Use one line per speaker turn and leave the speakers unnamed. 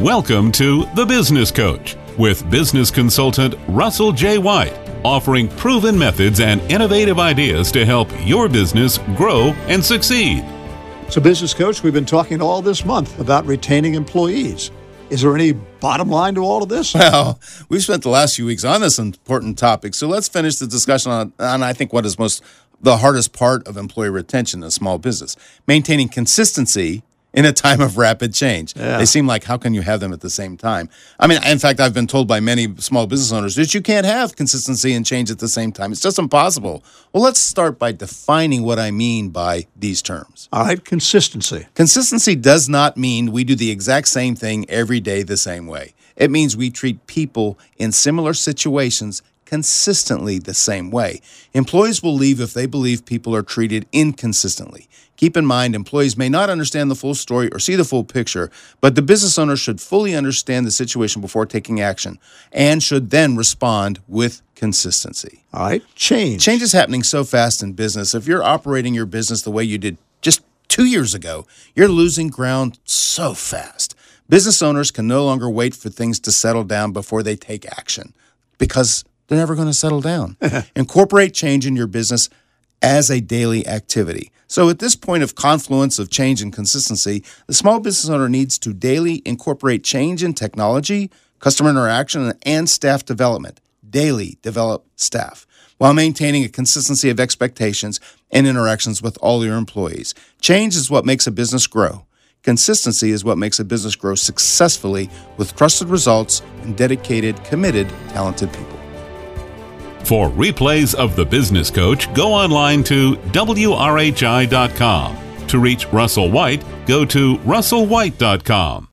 Welcome to The Business Coach with business consultant Russell J. White, offering proven methods and innovative ideas to help your business grow and succeed.
So, Business Coach, we've been talking all this month about retaining employees. Is there any bottom line to all of this?
Well, we've spent the last few weeks on this important topic, so let's finish the discussion on, on I think what is most the hardest part of employee retention in a small business: maintaining consistency in a time of rapid change.
Yeah.
They seem like how can you have them at the same time? I mean, in fact, I've been told by many small business owners that you can't have consistency and change at the same time. It's just impossible. Well, let's start by defining what I mean by these terms.
All right, consistency.
Consistency does not mean we do the exact same thing every day the same way. It means we treat people in similar situations consistently the same way. Employees will leave if they believe people are treated inconsistently. Keep in mind, employees may not understand the full story or see the full picture, but the business owner should fully understand the situation before taking action and should then respond with consistency.
All right, change.
Change is happening so fast in business. If you're operating your business the way you did just two years ago, you're losing ground so fast. Business owners can no longer wait for things to settle down before they take action because they're never going to settle down. Incorporate change in your business as a daily activity. So, at this point of confluence of change and consistency, the small business owner needs to daily incorporate change in technology, customer interaction, and staff development. Daily develop staff while maintaining a consistency of expectations and interactions with all your employees. Change is what makes a business grow. Consistency is what makes a business grow successfully with trusted results and dedicated, committed, talented people.
For replays of The Business Coach, go online to WRHI.com. To reach Russell White, go to RussellWhite.com.